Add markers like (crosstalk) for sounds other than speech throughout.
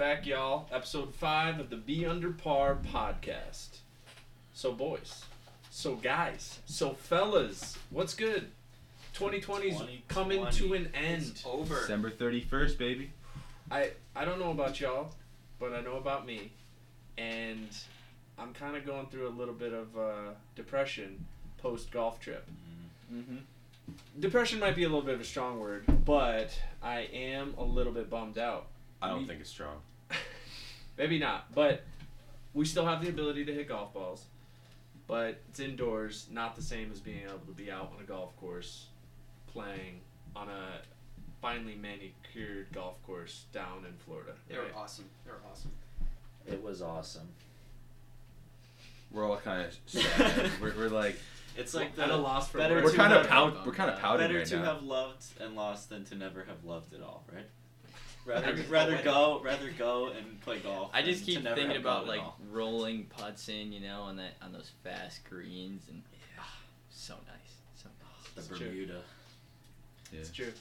back, y'all. Episode five of the Be Under Par podcast. So, boys, so guys, so fellas, what's good? 2020's coming to an end. It's over. December 31st, baby. I I don't know about y'all, but I know about me, and I'm kind of going through a little bit of uh, depression post golf trip. Mm-hmm. Depression might be a little bit of a strong word, but I am a little bit bummed out. I don't We- think it's strong. Maybe not, but we still have the ability to hit golf balls. But it's indoors, not the same as being able to be out on a golf course playing on a finely manicured golf course down in Florida. They were right? awesome. They were awesome. It was awesome. We're all kind of (laughs) sad. we're, we're like It's like At the a loss for better words. we're kind of have- pout we're kind of pouting better right to now. have loved and lost than to never have loved at all, right? I Rather rather go rather go and play (laughs) golf. I just keep thinking about like rolling putts in, you know, on that on those fast greens, and ah, so nice, so nice. the It's true. Bermuda. Yeah. It's true.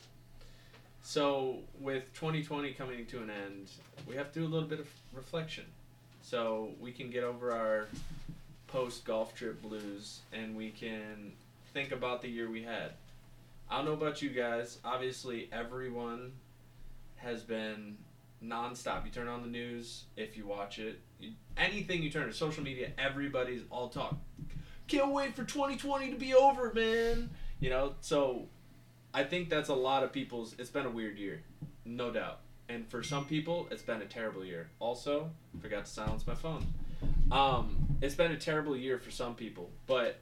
So with 2020 coming to an end, we have to do a little bit of reflection, so we can get over our post golf trip blues and we can think about the year we had. I don't know about you guys. Obviously, everyone has been nonstop. You turn on the news, if you watch it, anything you turn to social media, everybody's all talk. Can't wait for 2020 to be over, man. You know, so I think that's a lot of people's. It's been a weird year, no doubt. And for some people, it's been a terrible year. Also, forgot to silence my phone. Um, it's been a terrible year for some people, but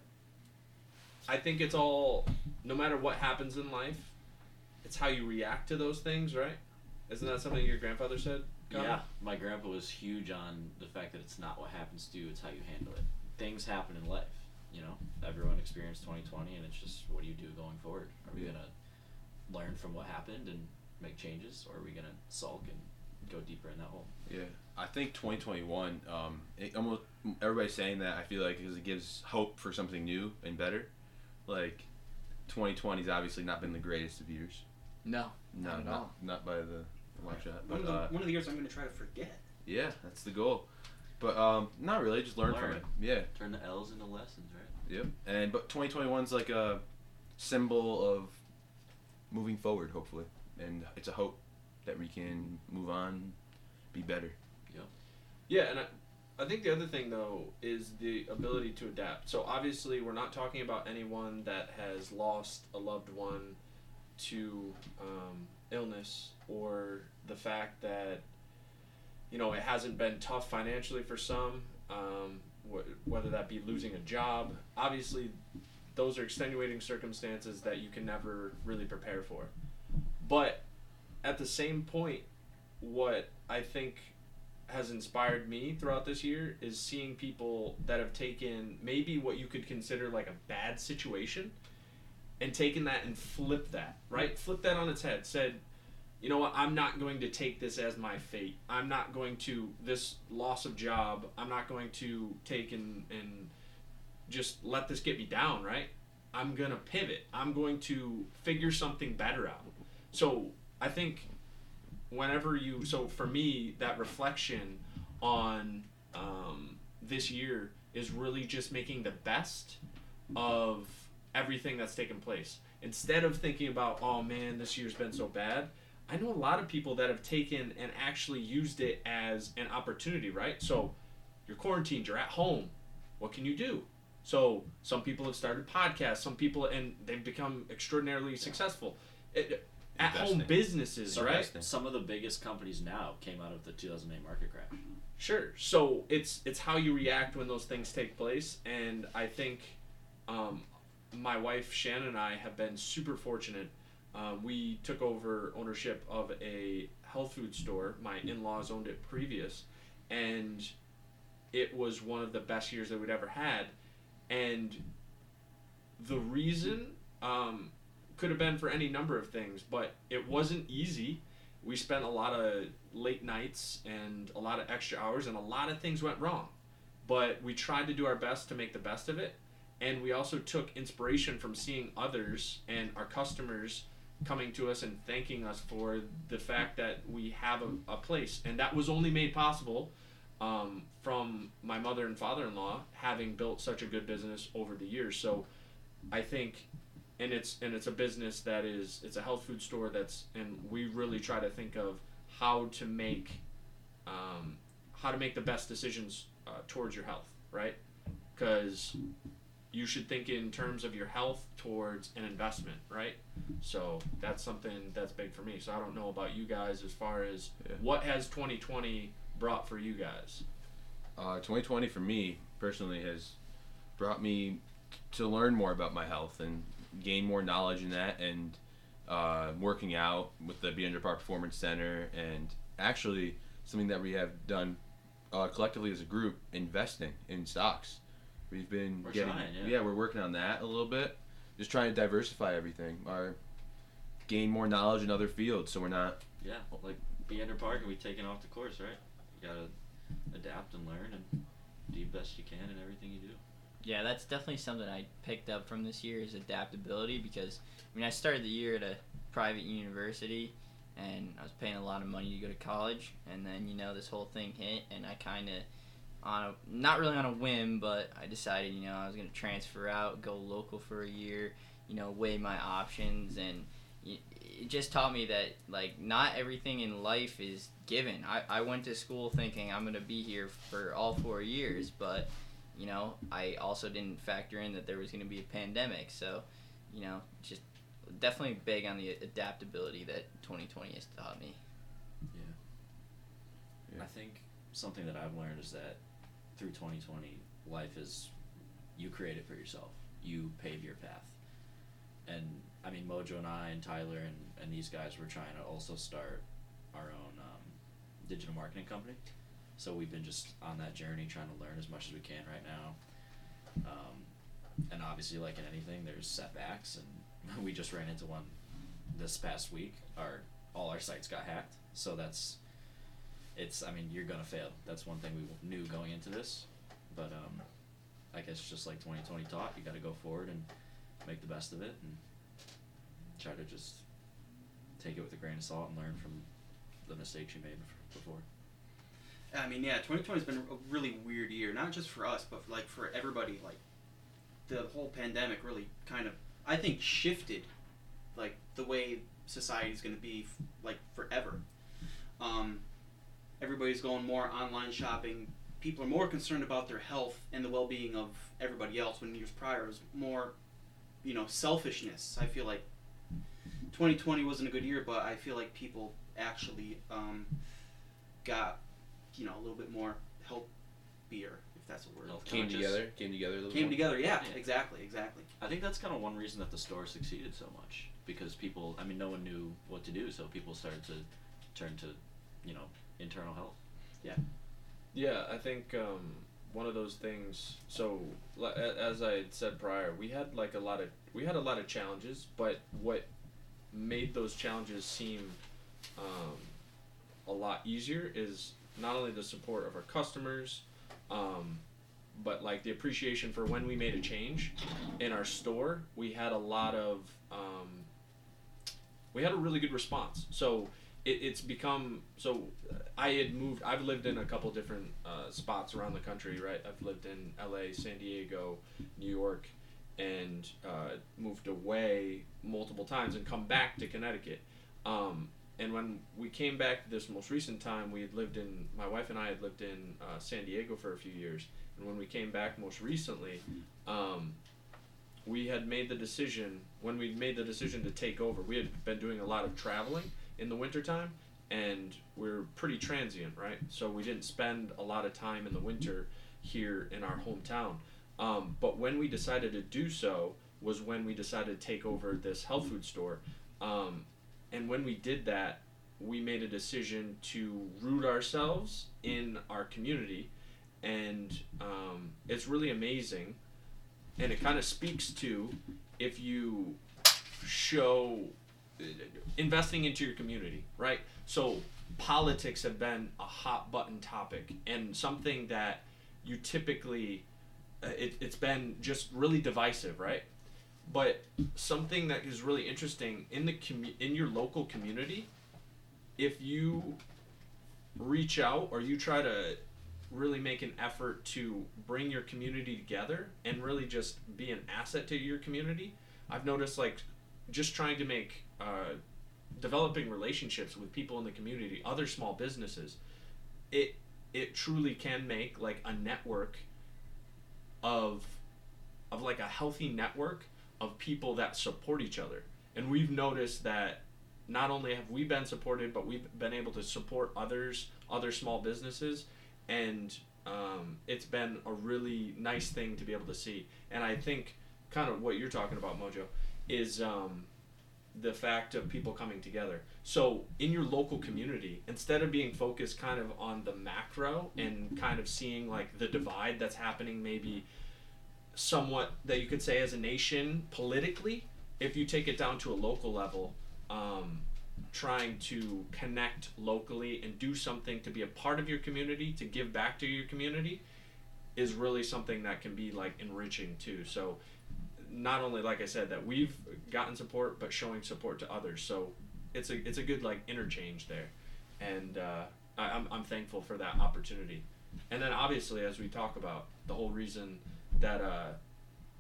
I think it's all. No matter what happens in life, it's how you react to those things, right? Isn't that something your grandfather said? Connor? Yeah, my grandpa was huge on the fact that it's not what happens to you, it's how you handle it. Things happen in life, you know. Everyone experienced 2020, and it's just what do you do going forward? Are we gonna learn from what happened and make changes, or are we gonna sulk and go deeper in that hole? Yeah, I think 2021. Um, it almost everybody's saying that. I feel like because it gives hope for something new and better. Like 2020's obviously not been the greatest of years. No, No, Not not not by the long shot. One of, the, uh, one of the years I'm going to try to forget. yeah, that's the goal. But um, not really. Just learn, from it. Yeah. Turn the L's into lessons, right? Yep. And but 2021's like a symbol of moving forward, hopefully, and it's a hope that we can move on, be better. Yeah. Yeah, and I, I think the other thing though is the ability to adapt. So obviously, we're not talking about anyone that has lost a loved one to um, illness or the fact that you know it hasn't been tough financially for some, um, wh- whether that be losing a job. Obviously, those are extenuating circumstances that you can never really prepare for. But at the same point, what I think has inspired me throughout this year is seeing people that have taken maybe what you could consider like a bad situation and taken that and flipped that, right? Flipped that on its head. Said, you know what, I'm not going to take this as my fate. I'm not going to this loss of job, I'm not going to take and and just let this get me down, right? I'm gonna pivot. I'm going to figure something better out. So I think whenever you so for me that reflection on um, this year is really just making the best of everything that's taken place. Instead of thinking about oh man this year's been so bad i know a lot of people that have taken and actually used it as an opportunity right? So you're quarantined you're at home. What can you do? So some people have started podcasts some people and they've become extraordinarily successful. It- at home businesses Some, right? some of the biggest companies now came out of the 2008 market crash. Sure. So it's it's how you react when those things take place, and I think um, my wife Shannon and I have been super fortunate. Uh, we took over ownership of a health food store. My in-laws owned it previous, and it was one of the best years that we'd ever had. And the reason um, could have been for any number of things, but it wasn't easy. We spent a lot of late nights and a lot of extra hours, and a lot of things went wrong. But we tried to do our best to make the best of it, and we also took inspiration from seeing others and our customers coming to us and thanking us for the fact that we have a, a place, and that was only made possible um, from my mother and father-in-law having built such a good business over the years. So, I think, and it's and it's a business that is it's a health food store that's and we really try to think of how to make um, how to make the best decisions uh, towards your health, right? Because you should think in terms of your health towards an investment, right? So that's something that's big for me. So I don't know about you guys as far as Yeah. what has 2020 brought for you guys. Uh, 2020 for me personally has brought me to learn more about my health and gain more knowledge in that and uh, working out with the Be Under Par Performance Center and actually something that we have done uh, collectively as a group investing in stocks. We've been We're getting trying, yeah. we're working on that a little bit, just trying to diversify everything, or gain more knowledge in other fields, so we're not Yeah, like be under par and we taken off the course, right? You gotta adapt and learn and do the best you can in everything you do. Yeah, that's definitely something I picked up from this year is adaptability because I mean I started the year at a private university and I was paying a lot of money to go to college and then you know this whole thing hit and I kind of on a not really on a whim but I decided you know I was going to transfer out, go local for a year, you know, weigh my options and it just taught me that like not everything in life is given. I, I went to school thinking I'm going to be here for all 4 years, but you know, I also didn't factor in that there was going to be a pandemic. So, you know, just definitely big on the adaptability that 2020 has taught me. Yeah. I think something that I've learned is that through 2020, life is you create it for yourself. You pave your path. And I mean, Mojo and I and Tyler and, and these guys were trying to also start our own um, digital marketing company. So we've been just on that journey trying to learn as much as we can right now. Um, and obviously, like in anything, there's setbacks, and (laughs) we just ran into one this past week. Our all our sites got hacked, so that's it's I mean you're gonna fail. That's one thing we knew going into this, but um, I guess just like 2020 taught, you got to go forward and make the best of it and try to just take it with a grain of salt and learn from the mistakes you made bef- before. I mean, yeah, 2020 has been a really weird year, not just for us, but like for everybody. Like the whole pandemic really kind of, I think, shifted like the way society is going to be like forever. Um, everybody's going more online shopping. People are more concerned about their health and the well-being of everybody else. When years prior it was more, you know, selfishness. I feel like 2020 wasn't a good year, but I feel like people actually um, got you know a little bit more healthier, if that's a word. Health came conscious. together, came together a little Came more. together, yeah, Yeah. exactly, exactly. I think that's kind of one reason that the store succeeded so much because people, I mean, no one knew what to do, so people started to turn to, you know, internal health. Yeah, Yeah, I think um, one of those things. So, as I had said prior, we had like a lot of we had a lot of challenges, but what made those challenges seem um, a lot easier is not only the support of our customers, um, but like the appreciation for when we made a change in our store. We had a lot of um, we had a really good response. So it, it's become so I had moved. I've lived in a couple different uh, spots around the country. Right, I've lived in L.A., San Diego, New York, and uh, moved away multiple times and come back to Connecticut. Um, and when we came back this most recent time, we had lived in my wife and I had lived in uh, San Diego for a few years. And when we came back most recently, um, we had made the decision when we made the decision to take over. We had been doing a lot of traveling in the wintertime and we're pretty transient, right? So we didn't spend a lot of time in the winter here in our hometown. Um, but when we decided to do so was when we decided to take over this health food store. Um, and when we did that, we made a decision to root ourselves in our community. And um, it's really amazing. And it kind of speaks to if you show investing into your community, right? So politics have been a hot button topic and something that you typically uh, it, it's been just really divisive, right? But something that is really interesting in the commu- in your local community, if you reach out or you try to really make an effort to bring your community together and really just be an asset to your community, I've noticed like just trying to make uh, developing relationships with people in the community, other small businesses, it it truly can make like a network of of like a healthy network of people that support each other. And we've noticed that not only have we been supported, but we've been able to support others, other small businesses, and um, it's been a really nice thing to be able to see. And I think kind of what you're talking about, Mojo, is um, the fact of people coming together. So in your local community, instead of being focused kind of on the macro and kind of seeing like the divide that's happening maybe somewhat that you could say as a nation politically, if you take it down to a local level, um, trying to connect locally and do something to be a part of your community, to give back to your community, is really something that can be like enriching too. So, not only like I said that we've gotten support, but showing support to others. So, it's a it's a good like interchange there, and uh, I, I'm I'm thankful for that opportunity. And then obviously, as we talk about the whole reason that uh,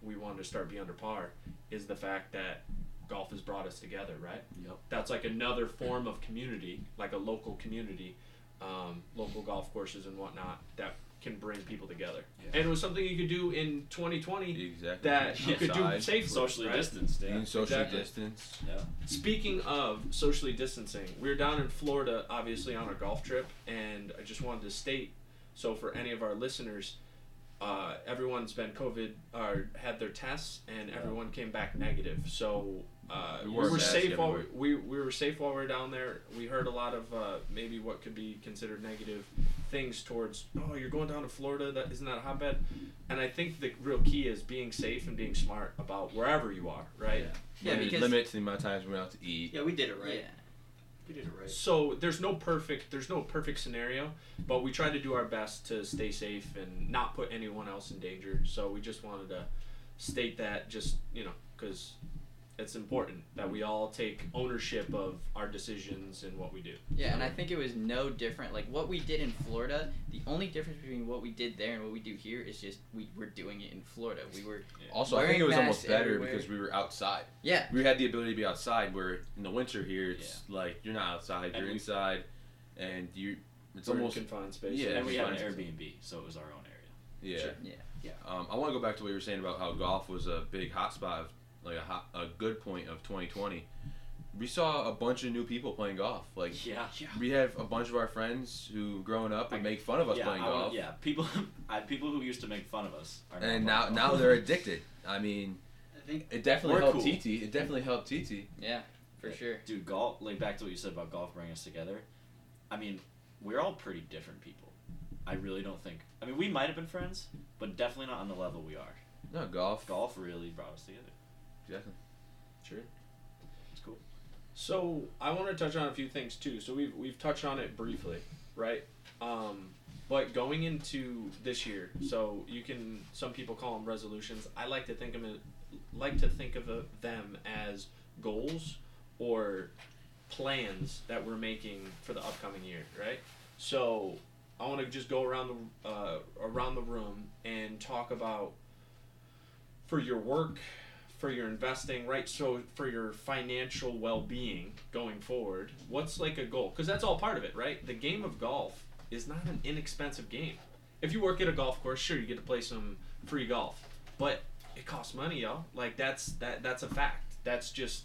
we wanted to start Be Under Par is the fact that golf has brought us together, right? Yep. That's like another form of community, like a local community, um, local golf courses and whatnot that can bring people together. Yeah. And it was something you could do in 2020 Exactly. that you could do safely. Socially right? distanced. Yeah. being socially Exactly. distanced. Yeah. Speaking of socially distancing, we were down in Florida, obviously on a golf trip, and I just wanted to state, so for any of our listeners, uh, everyone's been COVID or had their tests, and Yeah. everyone came back negative. So uh, We we, were safe while we, we, we were safe while we were down there. We heard a lot of uh, maybe what could be considered negative things towards. Oh, you're going down to Florida. That isn't that a hotbed? And I think the real key is being safe and being smart about wherever you are. Right. Yeah, limit, because- limit to the amount of times we went out to eat. Yeah, we did it right. Yeah. We did it right. So there's no perfect there's no perfect scenario, but we tried to do our best to stay safe and not put anyone else in danger. So we just wanted to state that just you know because it's important that we all take ownership of our decisions and what we do. Yeah, and I think it was no different. Like what we did in Florida, the only difference between what we did there and what we do here is just we were doing it in Florida. We were Also, I think it was almost better everywhere. because we were outside. yeah, We had the ability to be outside. Where in the winter here, it's like you're not outside, you're we- inside, and you. It's We're almost confined space. Yeah, and we had an fine. Airbnb, so it was our own area. yeah. Sure. yeah. Um, I want to go back to what you were saying about how golf was a big hotspot, of, like a hot, a good point of 2020. We saw a bunch of new people playing golf. Like Yeah. yeah. we have a bunch of our friends who, growing up, would make fun of us yeah, playing I golf, yeah, people, (laughs) I, people who used to make fun of us are and playing now now they're (laughs) addicted. I mean, I think it definitely helped cool. TT. It definitely helped TT. Yeah, for Yeah. sure. Dude, golf. Like back to what you said about golf bringing us together. I mean, we're all pretty different people. I really don't think. I mean, we might have been friends, but definitely not on the level we are. No golf. Golf really brought us together. Definitely. Sure. It's cool. So I want to touch on a few things too. So we've we've touched on it briefly, right? Um, but going into this year, so you can some people call them resolutions. I like to think of it, like to think of them as goals or plans that we're making for the upcoming year, right? So I want to just go around the uh, around the room and talk about for your work, for your investing, right? So for your financial well-being going forward, what's like a goal? Because that's all part of it, right? The game of golf is not an inexpensive game. If you work at a golf course, sure you get to play some free golf, but it costs money, y'all. Like that's that that's a fact. That's just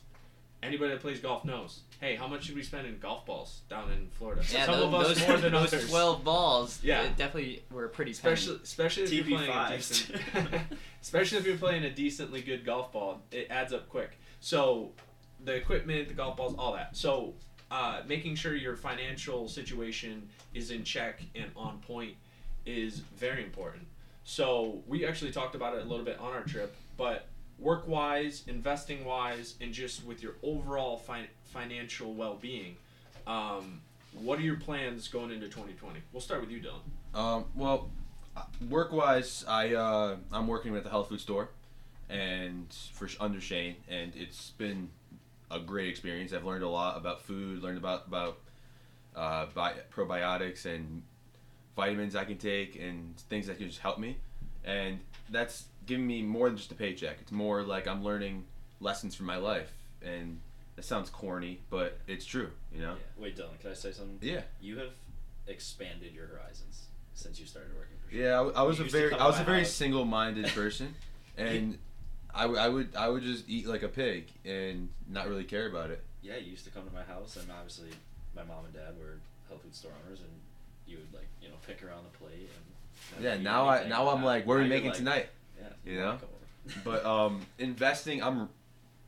anybody that plays golf knows. Hey, how much should we spend in golf balls down in Florida? Yeah, Some those, of us those, more than those others. twelve balls. Yeah. definitely were pretty. Especially, especially if you're playing a decent, (laughs) (laughs) especially if you're playing a decently good golf ball, it adds up quick. So, the equipment, the golf balls, all that. So, uh, making sure your financial situation is in check and on point is very important. So, we actually talked about it a little bit on our trip, but work wise, investing wise, and just with your overall fi- financial well being, um, what are your plans going into 2020? We'll start with you, Dylan. Um, well, work wise, I uh, I'm working at the health food store. and for under Shane, and it's been a great experience. I've learned a lot about food, learned about about uh, bi- probiotics and vitamins I can take, and things that can just help me, and that's giving me more than just a paycheck. It's more like I'm learning lessons from my life, and that sounds corny, but it's true. You know? Yeah. Wait, Dylan, can I say something? Yeah. You have expanded your horizons since you started working for. Yeah, I, I was You a very I was a very house. single-minded (laughs) person, and I, w- I would I would just eat like a pig and not really care about it. Yeah, you used to come to my house, and obviously, my mom and dad were health food store owners, and you would like you know pick around the plate and. Yeah, now I now I'm like, what are we making like, tonight? Yeah, You know? (laughs) But um, investing, I'm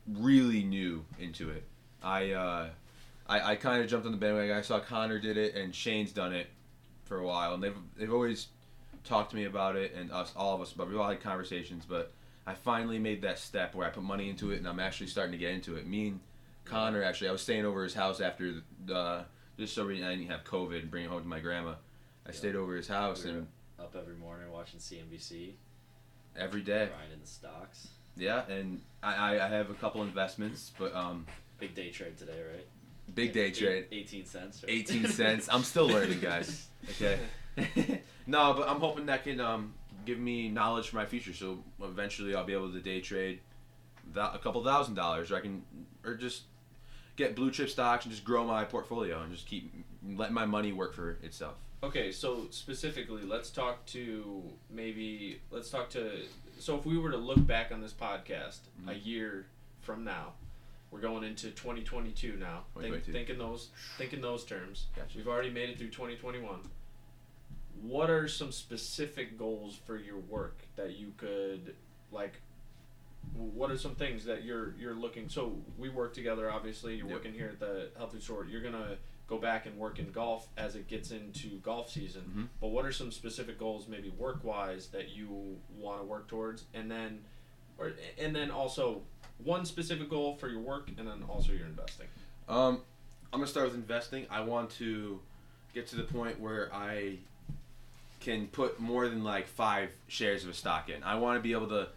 really new into it. I uh, I, I kind of jumped on the bandwagon. I saw Connor did it and Shane's done it for a while, and they've they've always talked to me about it and us all of us. But we've all had conversations. But I finally made that step where I put money into it, and I'm actually starting to get into it. Me and Connor actually, I was staying over his house after the just so we I didn't have COVID and bring it home to my grandma. I Yeah. stayed over his house We and up every morning watching CNBC, every day. grinding the stocks. Yeah, and I, I, have a couple investments, but um, Big day trade today, right? big day Eight- trade. Eighteen cents. right? 18 (laughs) cents. I'm still learning, guys. (laughs) Okay. (laughs) no, but I'm hoping that can um, give me knowledge for my future. So eventually, I'll be able to day trade that a couple thousand dollars, or I can, or just get blue chip stocks and just grow my portfolio and just keep letting my money work for itself. Okay, so specifically, let's talk to maybe let's talk to. So if we were to look back on this podcast a Mhm. year from now, we're going into 2022 now. Think, 2022. think in those thinking those terms. Gotcha. We've already made it through 2021. What are some specific goals for your work that you could like? What are some things that you're you're looking? So we work together. Obviously, you're Yep. working here at the Health Food Store. You're gonna go back and work in golf as it gets into golf season. Mhm. But what are some specific goals, maybe work wise, that you want to work towards, and then, or and then also one specific goal for your work, and then also your investing. Um, I'm gonna start with investing. I want to get to the point where I can put more than like five shares of a stock in. I want to be able to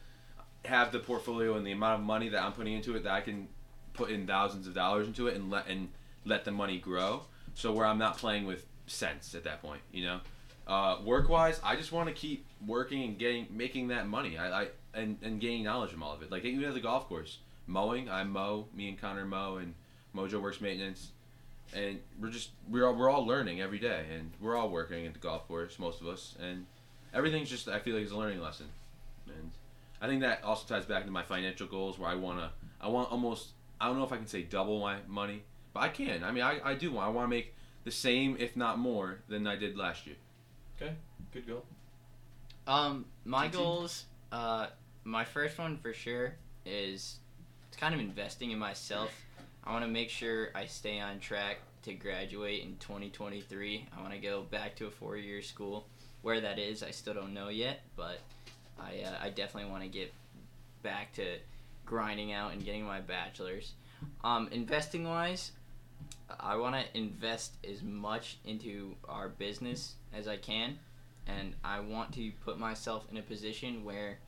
have the portfolio and the amount of money that I'm putting into it that I can put in thousands of dollars into it and let and let the money grow. So where I'm not playing with cents at that point, you know. Uh, work wise, I just want to keep working and getting making that money. I, I and and gaining knowledge from all of it. Like even at the golf course, mowing, I mow. Me and Connor mow, and Mojo works maintenance, and we're just we're all, we're all learning every day, and we're all working at the golf course, most of us, and everything's just I feel like it's a learning lesson, and I think that also ties back to my financial goals where I wanna I want almost I don't know if I can say double my money, but I can. I mean I, I do want I want to make the same if not more than I did last year. Okay, good goal. Um, my goals, uh, my first one for sure is it's kind of investing in myself. I want to make sure I stay on track to graduate in 2023. I want to go back to a four-year school. Where that is, I still don't know yet, but I uh, I definitely want to get back to grinding out and getting my bachelor's. Um, investing wise, I want to invest as much into our business as I can and I want to put myself in a position where,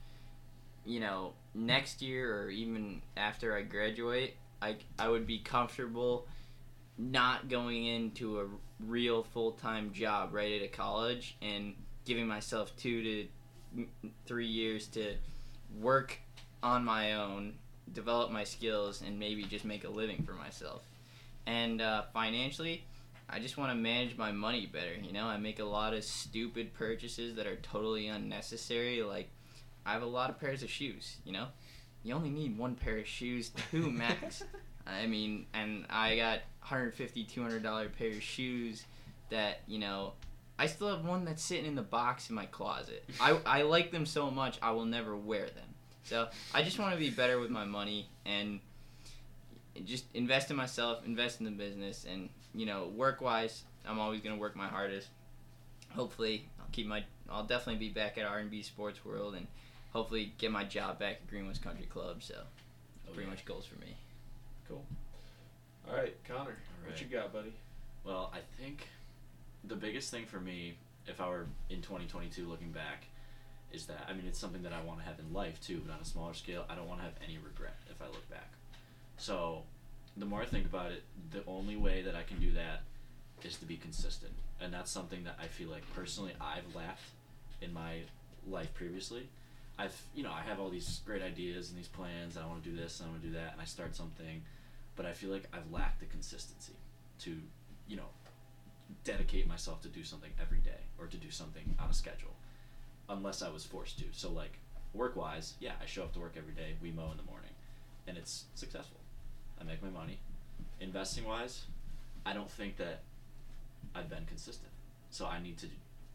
you know, next year or even after I graduate, I, I would be comfortable not going into a real full time job right out of college and giving myself two to three years to work on my own, develop my skills, and maybe just make a living for myself. And uh, financially, I just want to manage my money better. You know, I make a lot of stupid purchases that are totally unnecessary. Like, I have a lot of pairs of shoes. You know, you only need one pair of shoes, two (laughs) max. I mean, and I got 150 200 dollar pair of shoes that you know. I still have one that's sitting in the box in my closet. (laughs) I, I like them so much I will never wear them. So I just want to be better with my money and just invest in myself, invest in the business, and you know, work wise, I'm always gonna work my hardest. Hopefully, I'll keep my. I'll definitely be back at R and B Sports World, and hopefully get my job back at Greenwoods Country Club. So, Oh, pretty yeah. much goals for me. Cool. All right, Connor, All what you got, buddy? Well, I think the biggest thing for me, if I were in 2022 looking back, is that I mean it's something that I want to have in life too, but on a smaller scale, I don't want to have any regret if I look back. So, the more I think about it, the only way that I can do that is to be consistent, and that's something that I feel like personally I've lacked in my life previously. I've you know I have all these great ideas and these plans. And I want to do this and I want to do that, and I start something, but I feel like I've lacked the consistency to you know dedicate myself to do something every day or to do something on a schedule unless I was forced to. So like work wise, yeah, I show up to work every day. We mow in the morning, and it's successful. I make my money. Investing wise, I don't think that I've been consistent. So I need to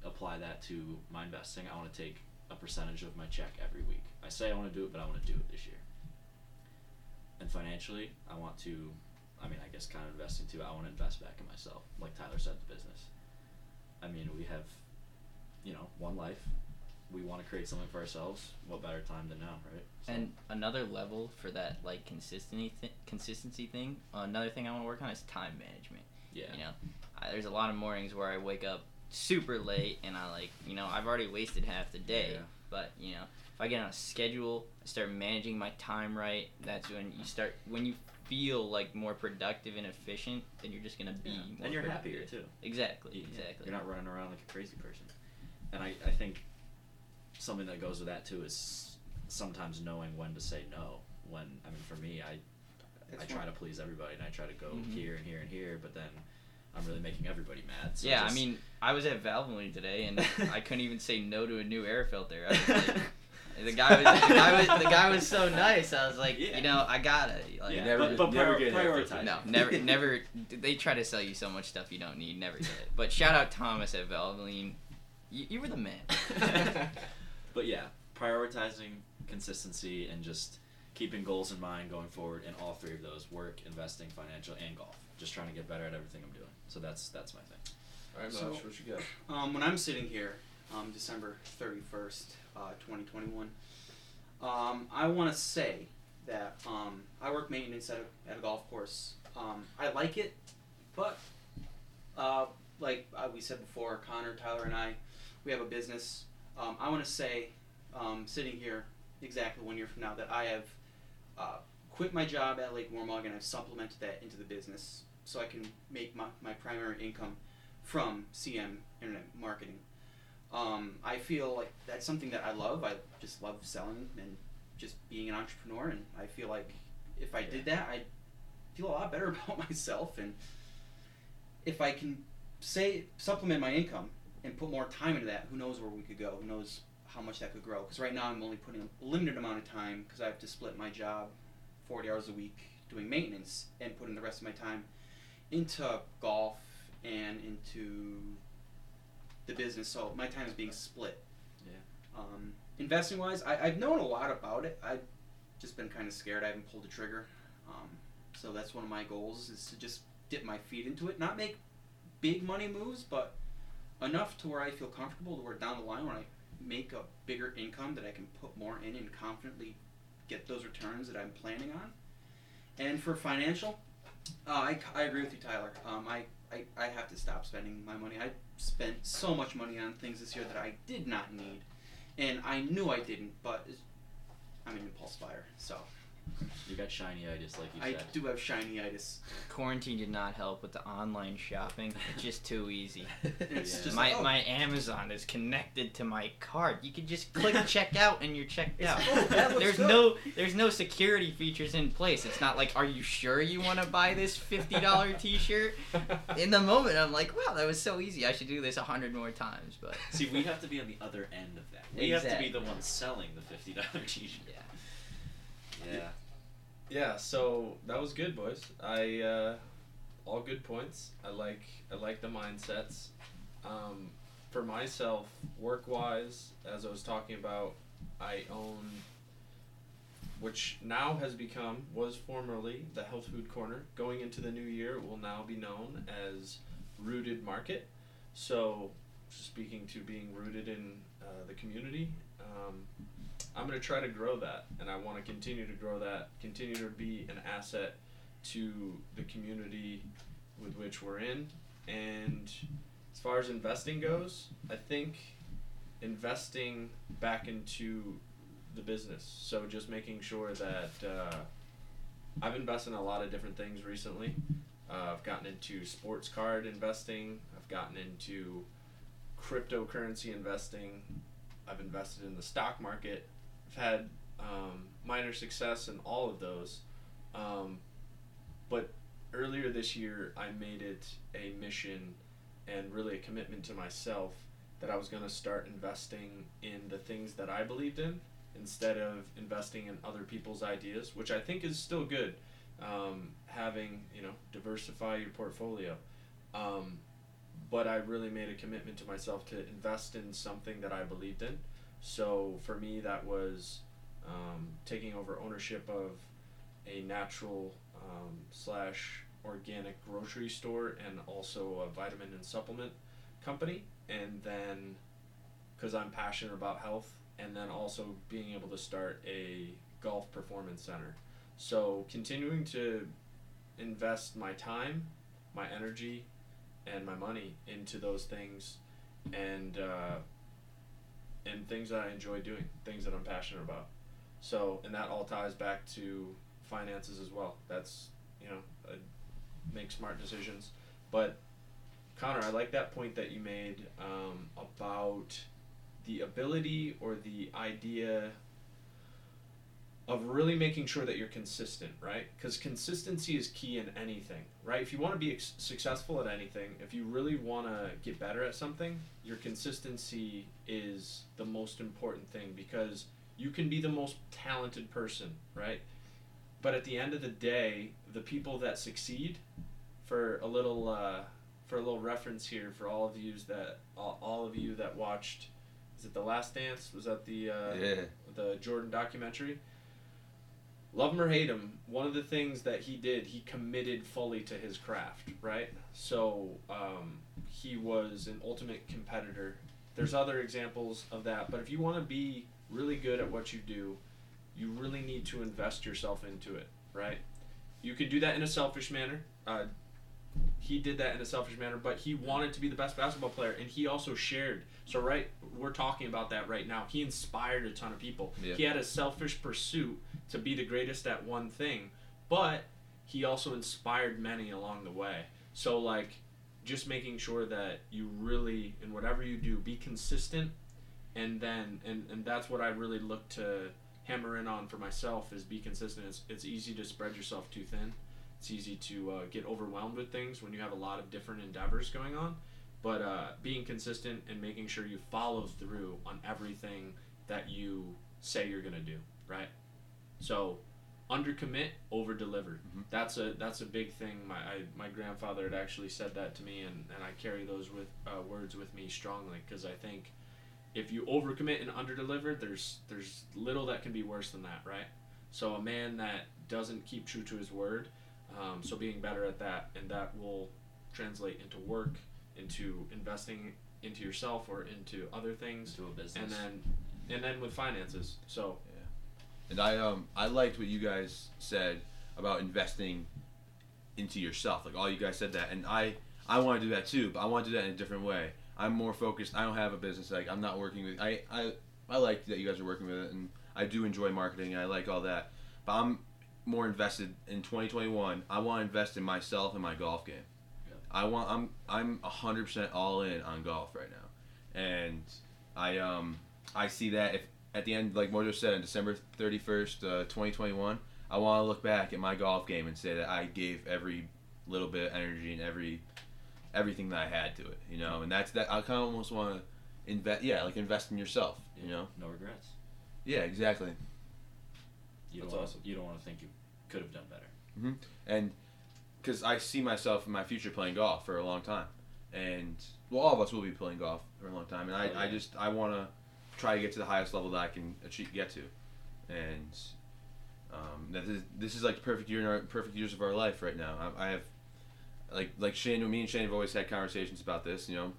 apply that to my investing. I want to take a percentage of my check every week. I say I want to do it, but I want to do it this year. And financially, I want to. I mean, I guess kind of investing too. I want to invest back in myself, like Tyler said, the business. I mean, we have, you know, one life we want to create something for ourselves, what better time than now, right? So- And another level for that like consistency th- consistency thing. another thing I want to work on is time management. yeah, You know, I, there's a lot of mornings where I wake up super late and I like you know I've already wasted half the day. Yeah. But you know, if I get on a schedule, I start managing my time right. That's when you start when you feel like more productive and efficient. Then you're just gonna be Yeah. more and you're productive. happier too. Exactly. You- Exactly. You're not running around like a crazy person. And I, I think something that goes with that too is sometimes knowing when to say no. When I mean, for me, I I try one- to please everybody and I try to go Mhm. here and here and here, but then I'm really making everybody mad. So yeah, just- I mean, I was at Valvoline today, and I couldn't even say no to a new air filter. I was like, (laughs) the guy was the guy was the guy was so (laughs) nice. I was like, Yeah. you know, I gotta. Like, yeah, never but, get- but never prior- get an air filter. prioritize. No, never, (laughs) never. They try to sell you so much stuff you don't need. Never get it. But shout out Thomas at Valvoline. You, you were the man. But yeah, prioritizing consistency and just keeping goals in mind going forward in all three of those work, investing, financial, and golf. Just trying to get better at everything I'm doing. So that's that's my thing. All right, So- Mosh, what you got? Um, when I'm sitting here, um, December 31st, uh, 2021, um, I want to say that um, I work maintenance at a, at a golf course. Um, I like it, but uh, like uh, we said before, Connor, Tyler, and I, we have a business. Um, I want to say, um, sitting here exactly one year from now, that I have uh, quit my job at Lake Waramaug and I've supplemented that into the business so I can make my, my primary income from CM Internet Marketing. Um, I feel like that's something that I love. I just love selling and just being an entrepreneur, and I feel like if I did that, I'd feel a lot better (laughs) about myself. And if I can say supplement my income and put more time into that, who knows where we could go? Who knows how much that could grow? Because right now I'm only putting a limited amount of time because I have to split my job, forty hours a week doing maintenance, and putting the rest of my time into golf and into the business. So my time is being split. Yeah. Um, investing wise, I, I've known a lot about it. I've just been kind of scared. I haven't pulled the trigger. Um, so that's one of my goals is to just dip my feet into it. Not make big money moves, but enough to where I feel comfortable to where down the line when I make a bigger income that I can put more in and confidently get those returns that I'm planning on. And for financial, uh, I, I agree with you, Tyler. Um, I, I, I have to stop spending my money. I spent so much money on things this year that I did not need, and I knew I didn't. But I'm an impulse buyer, so You got shiny-itis, like you I said. do have shiny-itis. Quarantine did not help with the online shopping. It's (laughs) just too easy. (laughs) It's Yeah. just my like, oh. my Amazon is connected to my card. You can just click (laughs) checkout and you're checked It's- out. oh, that looks there's good. no there's no security features in place. It's not like, are you sure you want to buy this fifty dollar T-shirt? In the moment, I'm like, wow, that was so easy. I should do this a hundred more times. But See, we have to be on the other end of that. We have to be the ones selling the fifty dollar T-shirt. yeah, Yeah. Yeah, so that was good, boys. I uh, all good points. I like I like the mindsets. Um, for myself, work wise, as I was talking about, I own, which now has become was formerly the Health Food Corner. Going into the new year, will now be known as Rooted Market. So, speaking to being rooted in uh, the community, um, I'm going to try to grow that, and I want to continue to grow that, continue to be an asset to the community with which we're in. And as far as investing goes, I think investing back into the business. So just making sure that uh, I've invested in a lot of different things recently. Uh, I've gotten into sports card investing. I've gotten into cryptocurrency investing. I've invested in the stock market. Had um, minor success in all of those. Um, but earlier this year, I made it a mission and really a commitment to myself that I was going to start investing in the things that I believed in instead of investing in other people's ideas, which I think is still good. Um, having you know diversify your portfolio, um, but I really made a commitment to myself to invest in something that I believed in. So for me, that was um, taking over ownership of a natural um, slash organic grocery store and also a vitamin and supplement company, and then because I'm passionate about health, and then also being able to start a golf performance center. So continuing to invest my time, my energy, and my money into those things, and uh, and things that I enjoy doing, things that I'm passionate about. So and that all ties back to finances as well. That's you know make smart decisions, but Connor, I like that point that you made um, about the ability or the idea of really making sure that you're consistent, right? Because consistency is key in anything, right? If you want to be ex- successful at anything, if you really want to get better at something, your consistency is the most important thing because you can be the most talented person, right? But at the end of the day, the people that succeed, for a little uh, for a little reference here for all of you that all, all of you that watched is it the last dance was that the uh, Yeah. the jordan documentary love him or hate him one of the things that he did he committed fully to his craft right? So um, he was an ultimate competitor. There's other examples of that but if you want to be really good at what you do you really need to invest yourself into it right? You can do that in a selfish manner. Uh, he did that in a selfish manner, but he wanted to be the best basketball player, and he also shared. So right, we're talking about that right now. He inspired a ton of people. Yeah. He had a selfish pursuit to be the greatest at one thing, but he also inspired many along the way. So like, just making sure that you really, in whatever you do, be consistent, and then and and that's what I really look to hammer in on for myself is be consistent. It's it's easy to spread yourself too thin. It's easy to uh, get overwhelmed with things when you have a lot of different endeavors going on. But uh, being consistent and making sure you follow through on everything that you say you're gonna do, right? So, undercommit, over deliver. Mhm. That's a that's a big thing. My I, my grandfather had actually said that to me, and, and I carry those with uh, words with me strongly because I think if you overcommit and underdeliver, there's there's little that can be worse than that, right? So a man that doesn't keep true to his word, um, so being better at that, and that will translate into work, into investing into yourself or into other things, into a business. and then and then with finances. So yeah, And I um I liked what you guys said about investing into yourself. Like all you guys said that, and I I want to do that too, but I want to do that in a different way. I'm more focused. I don't have a business. Like I'm not working with. I I I like that you guys are working with it, and I do enjoy marketing. I like all that, but I'm more invested in 2021. I want to invest in myself and my golf game. Yeah. I want. I'm I'm 100% all in on golf right now, and I um I see that if at the end, like Mojo said, on December 31st, uh, 2021, I want to look back at my golf game and say that I gave every little bit of energy and every everything that I had to it, you know. And that's that. I kind of almost want to invest, yeah, like invest in yourself, you know. no regrets. Yeah, exactly. You That's don't wanna, awesome. You don't want to think you could have done better. And because I see myself in my future playing golf for a long time, and well, all of us will be playing golf for a long time, and I, Oh, I yeah. just I want to try to get to the highest level that I can achieve, get to, and um, that is, this is like the perfect year in our perfect years of our life right now. I, I have like like Shane, me and Shane have always had conversations about this. You know,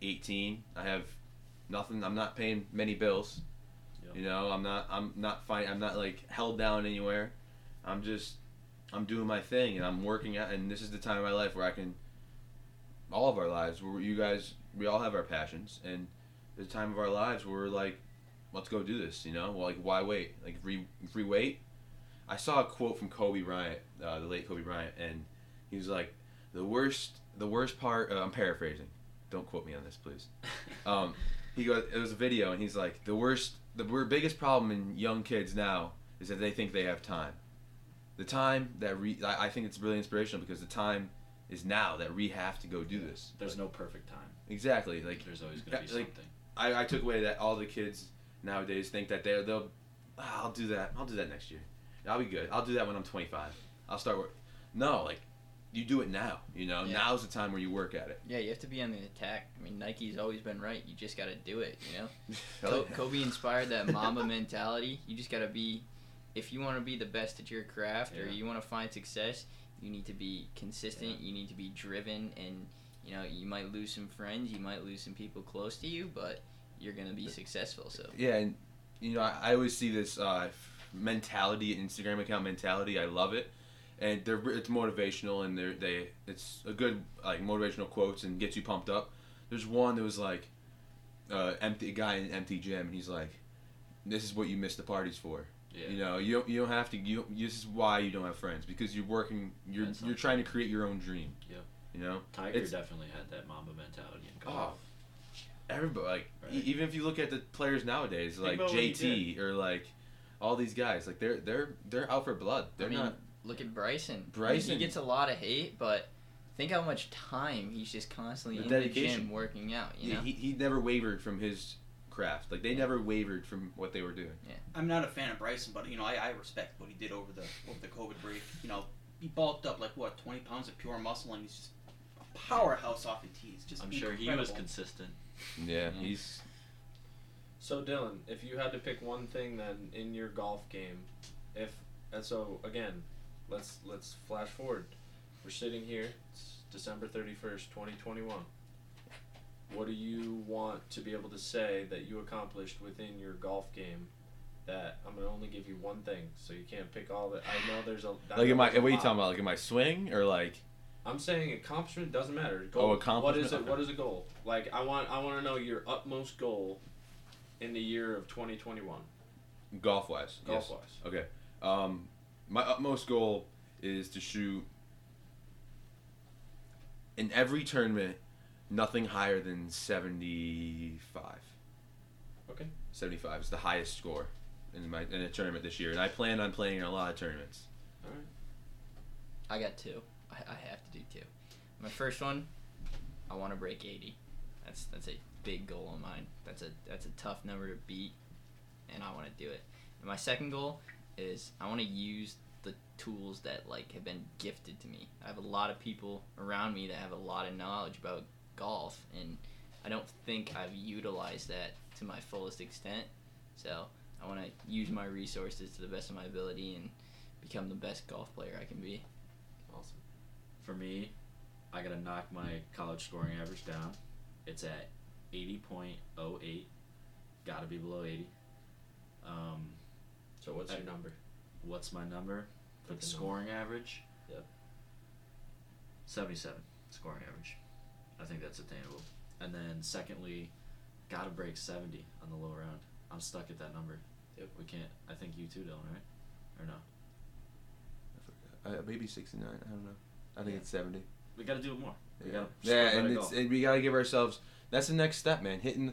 eighteen, I have nothing. I'm not paying many bills. You know, I'm not I'm not fine. I'm not like held down anywhere. I'm just I'm doing my thing and I'm working out and this is the time of my life where I can all of our lives where you guys we all have our passions and the time of our lives where we're like, let's go do this. You know, well, like why wait? Like if we wait. I saw a quote from Kobe Bryant, uh, the late Kobe Bryant, and he was like, the worst the worst part. Uh, I'm paraphrasing. Don't quote me on this, please. (laughs) Um, he goes. It was a video, and he's like, the worst, the biggest problem in young kids now is that they think they have time. The time that re- I, I think it's really inspirational because the time is now that we have to go do this. There's Like, no perfect time. exactly like There's always gonna be like- something. I, I took away that all the kids nowadays think that they they'll "Ah, I'll do that I'll do that next year I'll be good I'll do that when I'm 25 I'll start work no like you do it now you know Yeah. now's the time where you work at it Yeah, you have to be on the attack. I mean, Nike's always been right. You just got to do it, you know? (laughs) Co- yeah. Kobe inspired that (laughs) Mamba mentality. You just got to be, if you want to be the best at your craft or you want to find success, you need to be consistent. You need to be driven. And, you know, you might lose some friends, you might lose some people close to you, but you're going to be successful. So, yeah and you know I, I always see this uh, mentality Instagram account mentality I love it and they're it's motivational and they're they it's a good like motivational quotes and gets you pumped up there's one that was like uh, empty a guy in an empty gym and he's like this is what you miss the parties for Yeah. You know, you don't, you don't have to. You this is why you don't have friends because you're working. You're That's you're trying to create your own dream. Yeah. You know, Tiger it's- definitely had that Mamba mentality in Oh, everybody like e- even if you look at the players nowadays, like about what he JT or like all these guys, like they're they're they're out for blood. They're I mean, not. Look at Bryson. Bryson. He gets a lot of hate, but think how much time he's just constantly The in dedication. the gym working out, you He, know? he he never wavered from his craft. Like they Yeah. never wavered from what they were doing. Yeah. I'm not a fan of Bryson, but you know I, I respect what he did over the over the COVID break. You know he bulked up like what 20 pounds of pure muscle, and he's just a powerhouse off the tees. Just I'm sure he was consistent. Yeah, Mhm. he's So Dylan, if you had to pick one thing then in your golf game, if and so again, let's let's flash forward. We're sitting here. It's December thirty first, twenty twenty one. What do you want to be able to say that you accomplished within your golf game? That I'm gonna only give you one thing, so you can't pick all that. I know there's a like in my. What are you talking about? Like in my swing or like? I'm saying accomplishment doesn't matter. Oh, Goal. What accomplishment, is it? okay. What is a goal? Like I want I want to know your utmost goal in the year of 2021, Golf wise. golf yes. wise. Okay. Um, my utmost goal is to shoot in every tournament nothing higher than 75. Okay. 75 is the highest score in my in a tournament this year, and I plan on playing in a lot of tournaments. All right. I got two. I, I have to do two. My first one, I want to break 80. That's that's a big goal of mine. That's a that's a tough number to beat, and I want to do it. And my second goal is I want to use the tools that like have been gifted to me. I have a lot of people around me that have a lot of knowledge about golf, and I don't think I've utilized that to my fullest extent. So I want to use my resources to the best of my ability and become the best golf player I can be. Awesome. For me, I gotta knock my college scoring average down. It's at eighty point oh eight. Gotta be below eighty. Um, So what's I- your number? what's my number for Pick the a number. scoring average? Yep. Seventy-seven scoring average. I think that's attainable. And then secondly, gotta break seventy on the low round. I'm stuck at that number. Yep. We can't. I think you too, Dylan, right? Or no? I forgot. Uh, maybe 69. I don't know. I think Yeah. it's 70. We gotta do it more. We Yeah, gotta yeah and, it's, and we gotta give ourselves. That's the next step, man. Hitting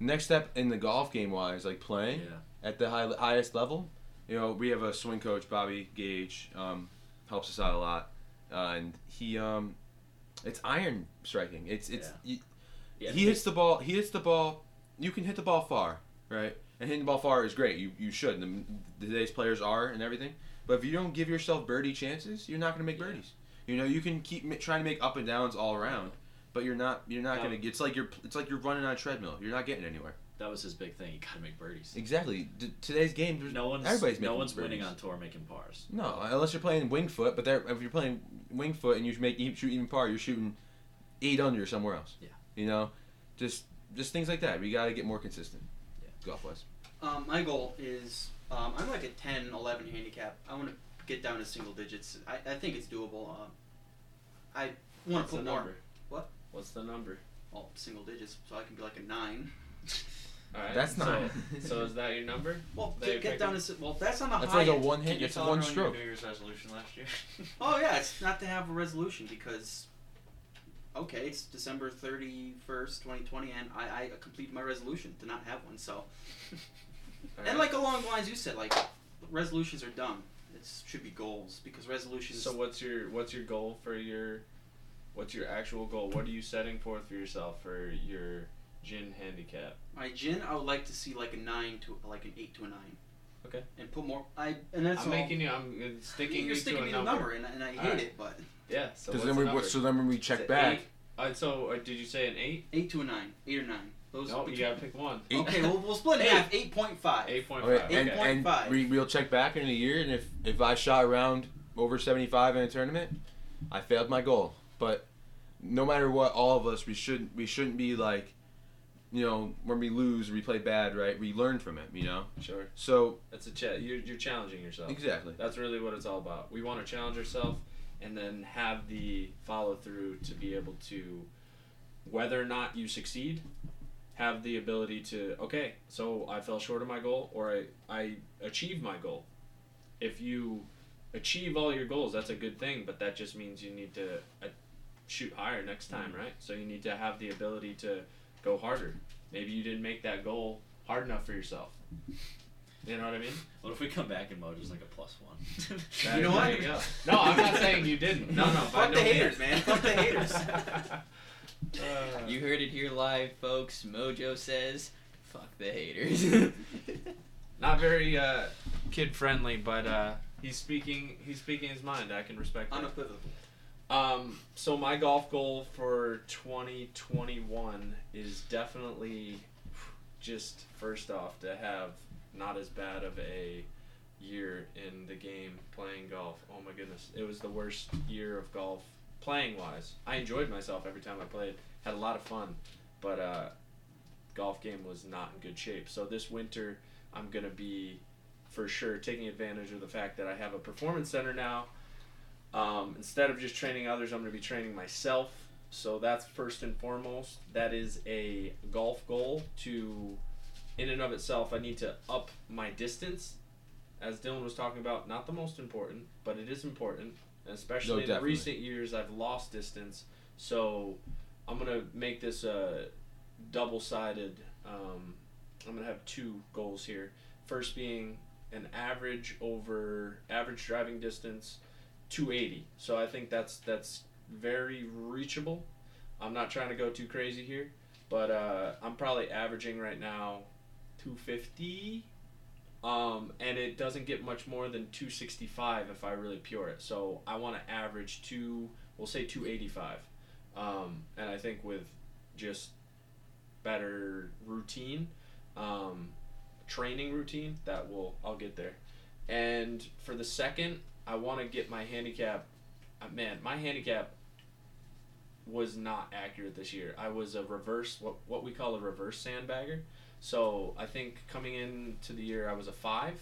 next step in the golf game wise, like playing. yeah. At the high, highest level. You know, we have a swing coach, Bobby Gage, um, helps us out a lot, uh, and he, um, it's iron striking. It's it's Yeah. you- Yeah, he hits the ball. He hits the ball. You can hit the ball far, right? And hitting the ball far is great. You you should. The, today's players are and everything. But if you don't give yourself birdie chances, you're not going to make Yeah. birdies. You know, you can keep ma- trying to make up and downs all around, but you're not. You're not going to. It's like you're. It's like you're running on a treadmill. You're not getting anywhere. That was his big thing. You gotta make birdies. Exactly. D- today's game. There's, No one's everybody's no making one's winning on tour making pars. No, unless you're playing Winged Foot. But there, if you're playing Winged Foot and you make you shoot even par, you're shooting eight under somewhere else. Yeah. You know, just just things like that. We got to get more consistent. Yeah. Golf wise. Um, my goal is um, I'm like a 10, 11 handicap. I want to get down to single digits. I, I think it's doable. Um, I want What's to the put more. number? What? What's the number? Well, single digits, so I can be like a nine. (laughs) All right. That's not- So, so is that your number? (laughs) Well, There you get, get down to well. That's on the That's high like a one hit. It's tell one everyone your stroke. New Year's resolution last year? (laughs) Oh yeah, it's not to have a resolution because okay, it's December thirty first, twenty twenty, and I, I completed my resolution to not have one. So All (laughs) and like along the lines you said, like resolutions are dumb. It should be goals because resolutions. So what's your what's your goal for your what's your actual goal? What are you setting forth for yourself for your GHIN handicap? my GHIN, I would like to see like a nine to like an eight to a nine. Okay. And put more. I and that's I'm all. making you. I'm sticking You're you sticking to me a to a number. number, and, and I hate Alright. it, but Yeah. So Because what's then the we number? so then when we check it back, eight? Uh, so uh, did you say an eight? eight to a nine, eight or nine. Those. No, you between- gotta pick one. Eight. Okay, well we'll split in half. Eight point five. Eight point Okay, and, Okay. and 8.5. we, we'll check back in a year, and if if I shot around over seventy five in a tournament, I failed my goal. But no matter what, all of us we shouldn't we shouldn't be like, you know, when we lose, we play bad, right? We learn from it, you know. Sure. So That's a you're you're challenging yourself. exactly. That's really what it's all about. We want to challenge ourselves and then have the follow through to be able to, whether or not you succeed, have the ability to, okay, so I fell short of my goal or I, I achieved my goal. If you achieve all your goals, that's a good thing, but that just means you need to uh, shoot higher next time, right? So you need to have the ability to go harder. Maybe you didn't make that goal hard enough for yourself. You know what I mean? What if we come back and Mojo's like a plus one? That- (laughs) You know what? you. No, I'm not saying you didn't. No, no. Fuck no the haters, means. man. Fuck the haters. (laughs) Uh, You heard it here live, folks. Mojo says, "Fuck the haters." (laughs) not very uh, kid friendly, but uh, he's speaking. He's speaking his mind. I can respect that. Um, so my golf goal for 2021 is definitely just first off to have not as bad of a year in the game playing golf. Oh my goodness, it was the worst year of golf playing wise. I enjoyed myself every time I played, had a lot of fun, but uh, golf game was not in good shape. So this winter, I'm gonna be for sure taking advantage of the fact that I have a performance center now. Um, instead of just training others, I'm going to be training myself. So that's first and foremost. That is a golf goal to, in and of itself, I need to up my distance. As Dylan was talking about, not the most important, but it is important. And especially No, in definitely. recent years, I've lost distance. So I'm going to make this a double sided. Um, I'm going to have two goals here. First being an average over average driving distance 280. So I think that's that's very reachable. I'm not trying to go too crazy here, but uh, I'm probably averaging right now 250. Um, and it doesn't get much more than 265 if I really pure it. So I want to average two, we'll say 285. Um, and I think with just better routine, um, training routine, that will I'll get there. And for the second, I want to get my handicap. Uh, man, my handicap was not accurate this year. I was a reverse, what what we call a reverse sandbagger. So I think coming into the year, I was a five,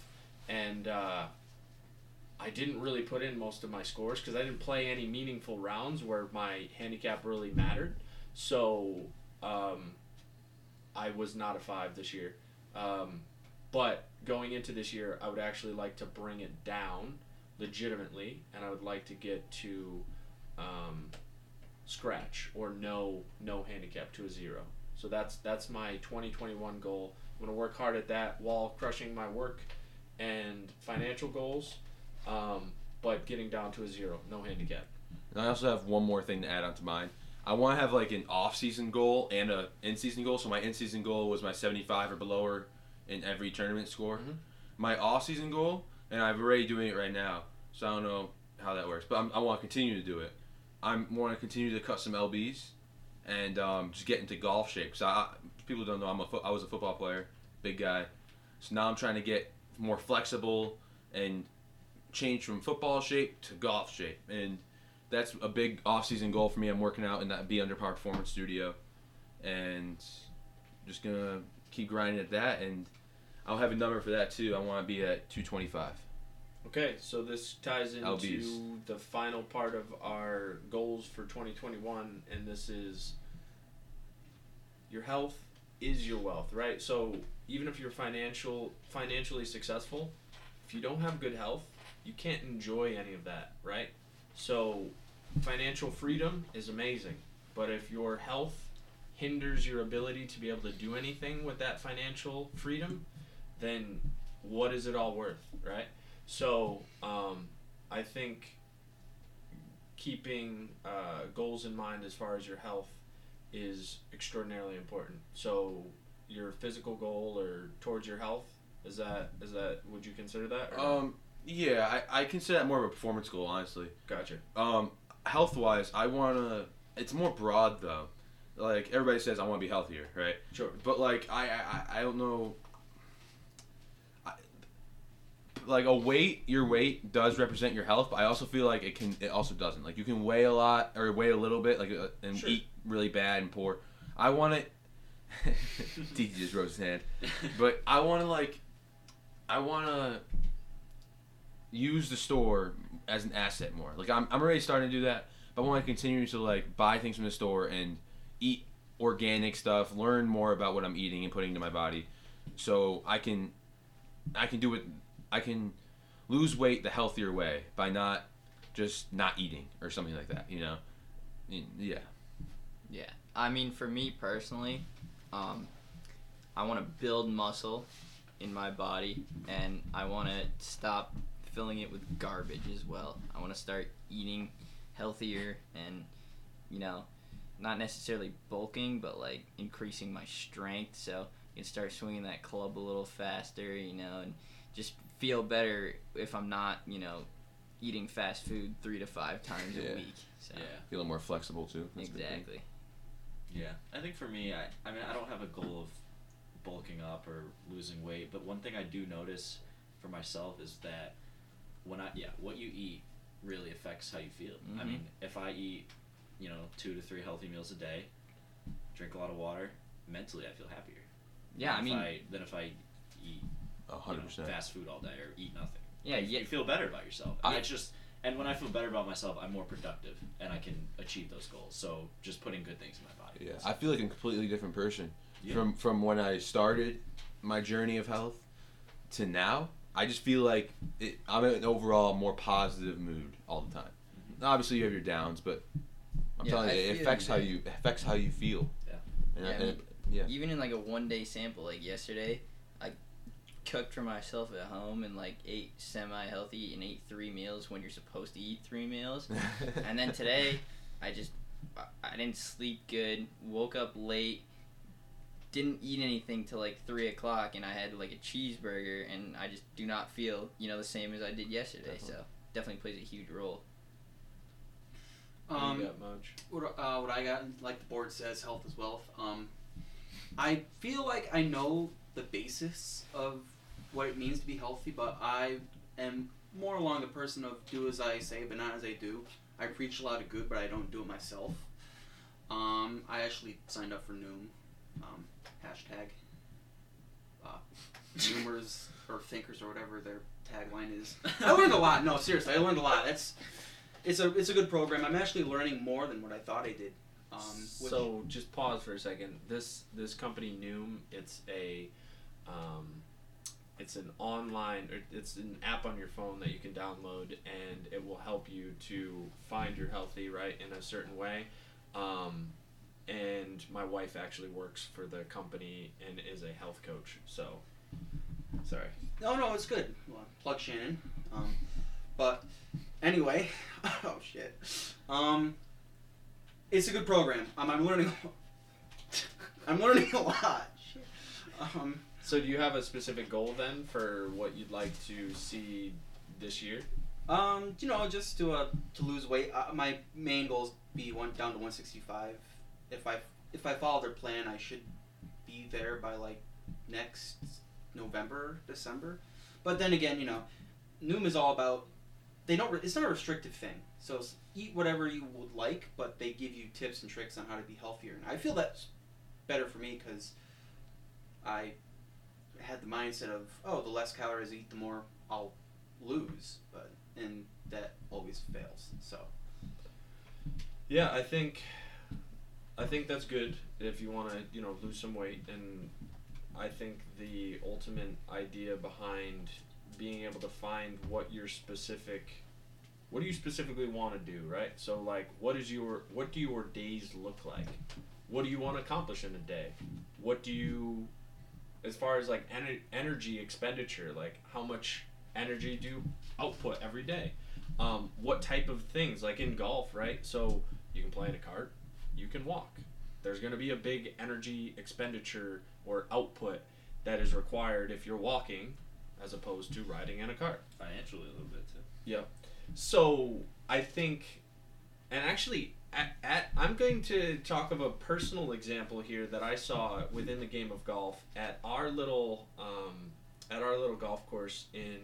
and uh, I didn't really put in most of my scores because I didn't play any meaningful rounds where my handicap really mattered. So um, I was not a five this year. Um, but going into this year, I would actually like to bring it down legitimately, and I would like to get to um, scratch or no no handicap to a zero. So that's that's my 2021 goal. I'm gonna work hard at that while crushing my work and financial goals, um, but getting down to a zero, no handicap. And I also have one more thing to add on to mine. I want to have like an off-season goal and a in-season goal. So my in-season goal was my 75 or below in every tournament score. Mhm. My off-season goal, and I'm already doing it right now, so I don't know how that works, but I'm, I want to continue to do it. I want to continue to cut some lbs, and um, just get into golf shape. So I, people don't know I'm a fo- I was a football player, big guy. So now I'm trying to get more flexible and change from football shape to golf shape, and that's a big off-season goal for me. I'm working out in that Be Under Par Performance Studio, and just gonna keep grinding at that. And I'll have a number for that too. I want to be at 225. Okay, so this ties into LBs. the final part of our goals for 2021, and this is your health is your wealth, right? So even if you're financial financially successful, if you don't have good health, you can't enjoy any of that, right? So financial freedom is amazing, but if your health hinders your ability to be able to do anything with that financial freedom, then what is it all worth, right? So um, I think keeping uh, goals in mind as far as your health is extraordinarily important. So your physical goal or towards your health is that is that would you consider that? Um, yeah, I, I consider that more of a performance goal, honestly. gotcha. Um, health wise, I wanna. It's more broad though. Like everybody says, I want to be healthier, right? Sure. But like I I, I don't know. I, like a weight, your weight does represent your health, but I also feel like it can. It also doesn't. Like you can weigh a lot or weigh a little bit, like uh, and Sure. eat really bad and poor. I want it. (laughs) Tiki just rose his hand, but I want to like. I want to use the store as an asset more. Like I'm, I'm already starting to do that, but I want to continue to like buy things from the store and eat organic stuff, learn more about what I'm eating and putting into my body, so I can, I can do it. I can lose weight the healthier way by not just not eating or something like that. You know, yeah. Yeah, I mean, for me personally, um, I want to build muscle in my body, and I want to stop filling it with garbage as well. I want to start eating healthier, and you know, not necessarily bulking, but like increasing my strength, so I can start swinging that club a little faster. You know, and just feel better if I'm not, you know, eating fast food three to five times Yeah. a week. So Yeah. Feeling more flexible too. That's a big thing. exactly. Yeah, I think for me, I, I mean, I don't have a goal of bulking up or losing weight, but one thing I do notice for myself is that when I, yeah, what you eat really affects how you feel. I Mhm. mean, if I eat, you know, two to three healthy meals a day, drink a lot of water, mentally I feel happier. Yeah, I mean, I, than if I eat A you hundred know, percent. fast food all day or eat nothing. yeah, you, yeah, you feel better about yourself. I it's just, and when I feel better about myself, I'm more productive and I can achieve those goals. So just putting good things in my body. Yeah, I feel like a completely different person Yeah. from from when I started my journey of health to now. I just feel like it, I'm in an overall more positive mood all the time. Mm-hmm. Obviously, you have your downs, but I'm Yeah, telling I you, it feel affects how you affects how you feel. Yeah. And Yeah, I- I and- yeah. even in like a one day sample, like yesterday, I cooked for myself at home and like ate semi healthy and ate three meals when you're supposed to eat three meals. (laughs) and then today, I just I- I didn't sleep good, woke up late, didn't eat anything till like three o'clock, and I had like a cheeseburger, and I just do not feel you know the same as I did yesterday. So definitely plays a huge role. What Um, you got, Moj? what, uh, what I got, like the board says, health is wealth. Um, I feel like I know the basis of what it means to be healthy, but I am more along the person of do as I say, but not as I do. I preach a lot of good, but I don't do it myself. Um, I actually signed up for Noom. Um, hashtag. Uh, Noomers or thinkers or whatever their tagline is. I learned a lot. No, seriously, I learned a lot. That's it's a it's a good program. I'm actually learning more than what I thought I did. Um, so just pause for a second. This this company Noom, it's a um, it's an online or it's an app on your phone that you can download and it will help you to find your healthy right in a certain way. Um, and my wife actually works for the company and is a health coach. So sorry. no, no, it's good. Well, plug Shannon. Um, but anyway, (laughs) oh shit. Um, it's a good program. Um, I'm learning. (laughs) I'm learning a lot. Shit. Um, So do you have a specific goal then for what you'd like to see this year? Um, you know, just to uh, to lose weight. Uh, my main goal is be one down to one sixty five. If I if I follow their plan, I should be there by like next November, December. But then again, you know, Noom is all about they don't. Re- it's not a restrictive thing. So eat whatever you would like, but they give you tips and tricks on how to be healthier. And I feel that's better for me because I had the mindset of oh, the less calories I eat, the more I'll lose. But and that always fails. So Yeah, I think I think that's good if you want to, you know, lose some weight. And I think the ultimate idea behind being able to find what your specific, what do you specifically want to do, right? So like, what is your, what do your days look like? What do you want to accomplish in a day? What do you, as far as like ener- energy expenditure, like how much energy do you output every day? Um, what type of things, like in golf, right? So you can play in a cart, you can walk. There's going to be a big energy expenditure or output that is required if you're walking as opposed to riding in a cart. Financially, a little bit too. Yep. So I think, and actually, at, at I'm going to talk of a personal example here that I saw within the game of golf at our little um, at our little golf course in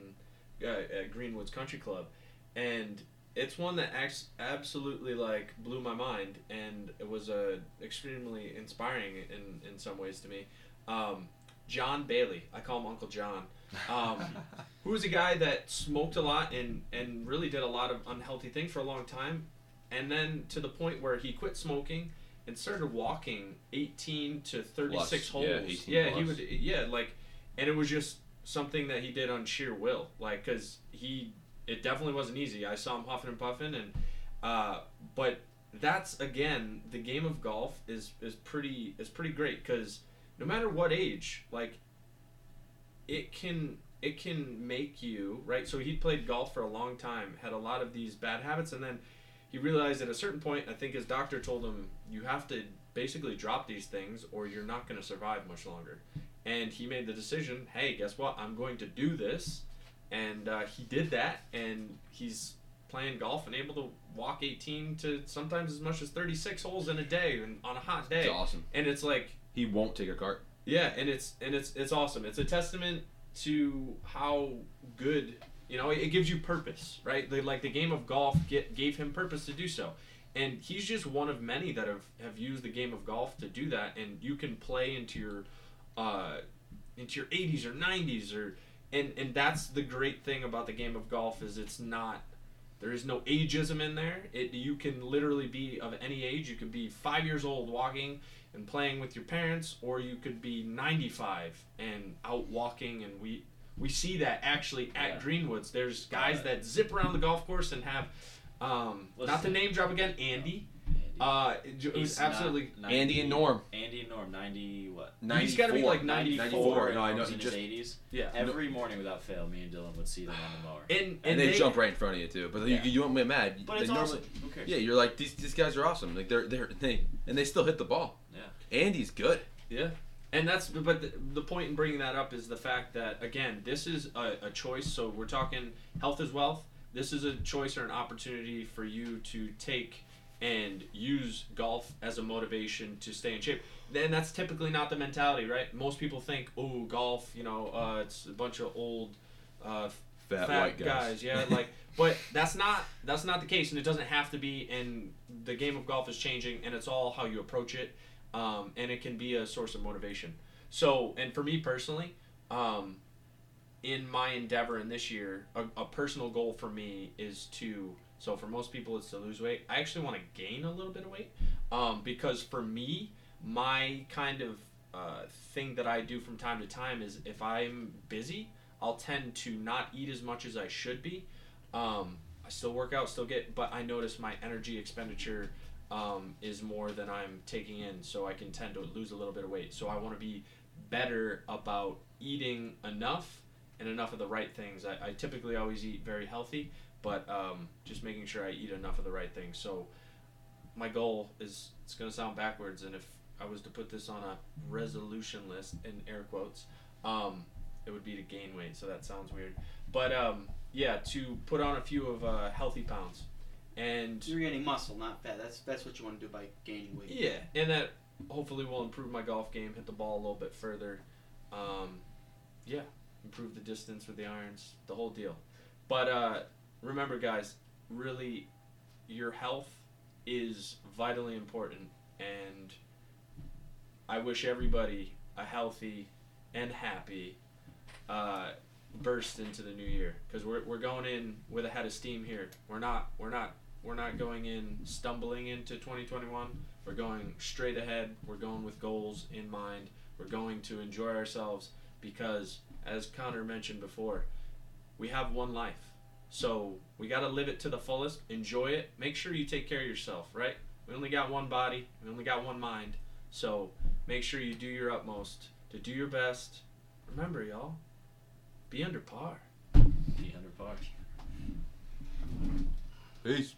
uh, at Greenwoods Country Club, and it's one that acts absolutely like blew my mind, and it was uh, extremely inspiring in in some ways to me. Um, John Bailey, I call him Uncle John. Um, (laughs) who was a guy that smoked a lot and and really did a lot of unhealthy things for a long time, and then to the point where he quit smoking and started walking 18 to 36 Plus, holes. yeah, yeah, he would. Yeah, like, and it was just something that he did on sheer will, like, cause he it definitely wasn't easy. I saw him huffing and puffing, and uh, but that's again the game of golf is is pretty is pretty great because no matter what age, like it can it can make you right. So he played golf for a long time, had a lot of these bad habits, and then he realized at a certain point, I think his doctor told him you have to basically drop these things or you're not going to survive much longer. And he made the decision, hey, guess what? I'm going to do this. And uh, he did that, and he's playing golf and able to walk 18 to sometimes as much as 36 holes in a day and on a hot day. It's awesome. And it's like, He won't take a cart. yeah, and it's and it's it's awesome. It's a testament to how good you know. It gives you purpose, right? Like the game of golf get, gave him purpose to do so, and he's just one of many that have have used the game of golf to do that. And you can play into your uh, into your 80s or 90s or and and that's the great thing about the game of golf is it's not there is no ageism in there. It you can literally be of any age. You could be five years old walking and playing with your parents, or you could be 95 and out walking. And we we see that actually at Yeah. Greenwoods. There's guys Uh, that zip around the golf course and have. Um, not to name drop again, Andy. Andy. Uh, it, was He's absolutely. 90 Andy and Norm. Andy and Norm, 90 what? 94. He's gotta be like 94. No, I know. Norm's He in just his 80s. Yeah. Every morning without fail, me and Dylan would see them on the mower. And, and, And they, jump right in front of you too. But Yeah. you, you won't get mad. But They it's normally- awesome. Who cares? Yeah, you're like these these guys are awesome. Like they're they're they and they still hit the ball. Yeah. Andy's good. Yeah. And that's but the, the point in bringing that up is the fact that again this is a, a choice. So we're talking health is wealth. This is a choice or an opportunity for you to take and use golf as a motivation to stay in shape. Then that's typically not the mentality, right? Most people think, oh, golf, you know, uh, it's a bunch of old, uh, Fat, fat white guys. yeah, (laughs) like, but that's not that's not the case, and it doesn't have to be. And the game of golf is changing, and it's all how you approach it, um, and it can be a source of motivation. So, and for me personally, um, in my endeavor in this year, a, a personal goal for me is to. So for most people, it's to lose weight. I actually want to gain a little bit of weight, um, because for me, my kind of uh, thing that I do from time to time is if I'm busy, I'll tend to not eat as much as I should be. Um, I still work out, still get, but I notice my energy expenditure um, is more than I'm taking in, so I can tend to lose a little bit of weight. So I want to be better about eating enough and enough of the right things. I, I typically always eat very healthy, but um, just making sure I eat enough of the right things. So my goal is it's going to sound backwards, and if I was to put this on a resolution list in air quotes, um, it would be to gain weight. So that sounds weird, but um, yeah, to put on a few of uh, healthy pounds, and You're getting muscle, not fat. That's that's what you want to do by gaining weight. yeah, and that hopefully will improve my golf game, hit the ball a little bit further. Um, yeah, improve the distance with the irons, the whole deal. But uh, remember, guys, really, your health is vitally important, and I wish everybody a healthy and happy uh, burst into the new year because we're, we're going in with a head of steam here. We're not we're not we're not going in stumbling into 2021. We're going straight ahead. We're going with goals in mind. We're going to enjoy ourselves because, as Connor mentioned before, we have one life. So we got to live it to the fullest, enjoy it. Make sure you take care of yourself, right? We only got one body, we only got one mind. So make sure you do your utmost to do your best. Remember, y'all, be under par. Be under par. Peace.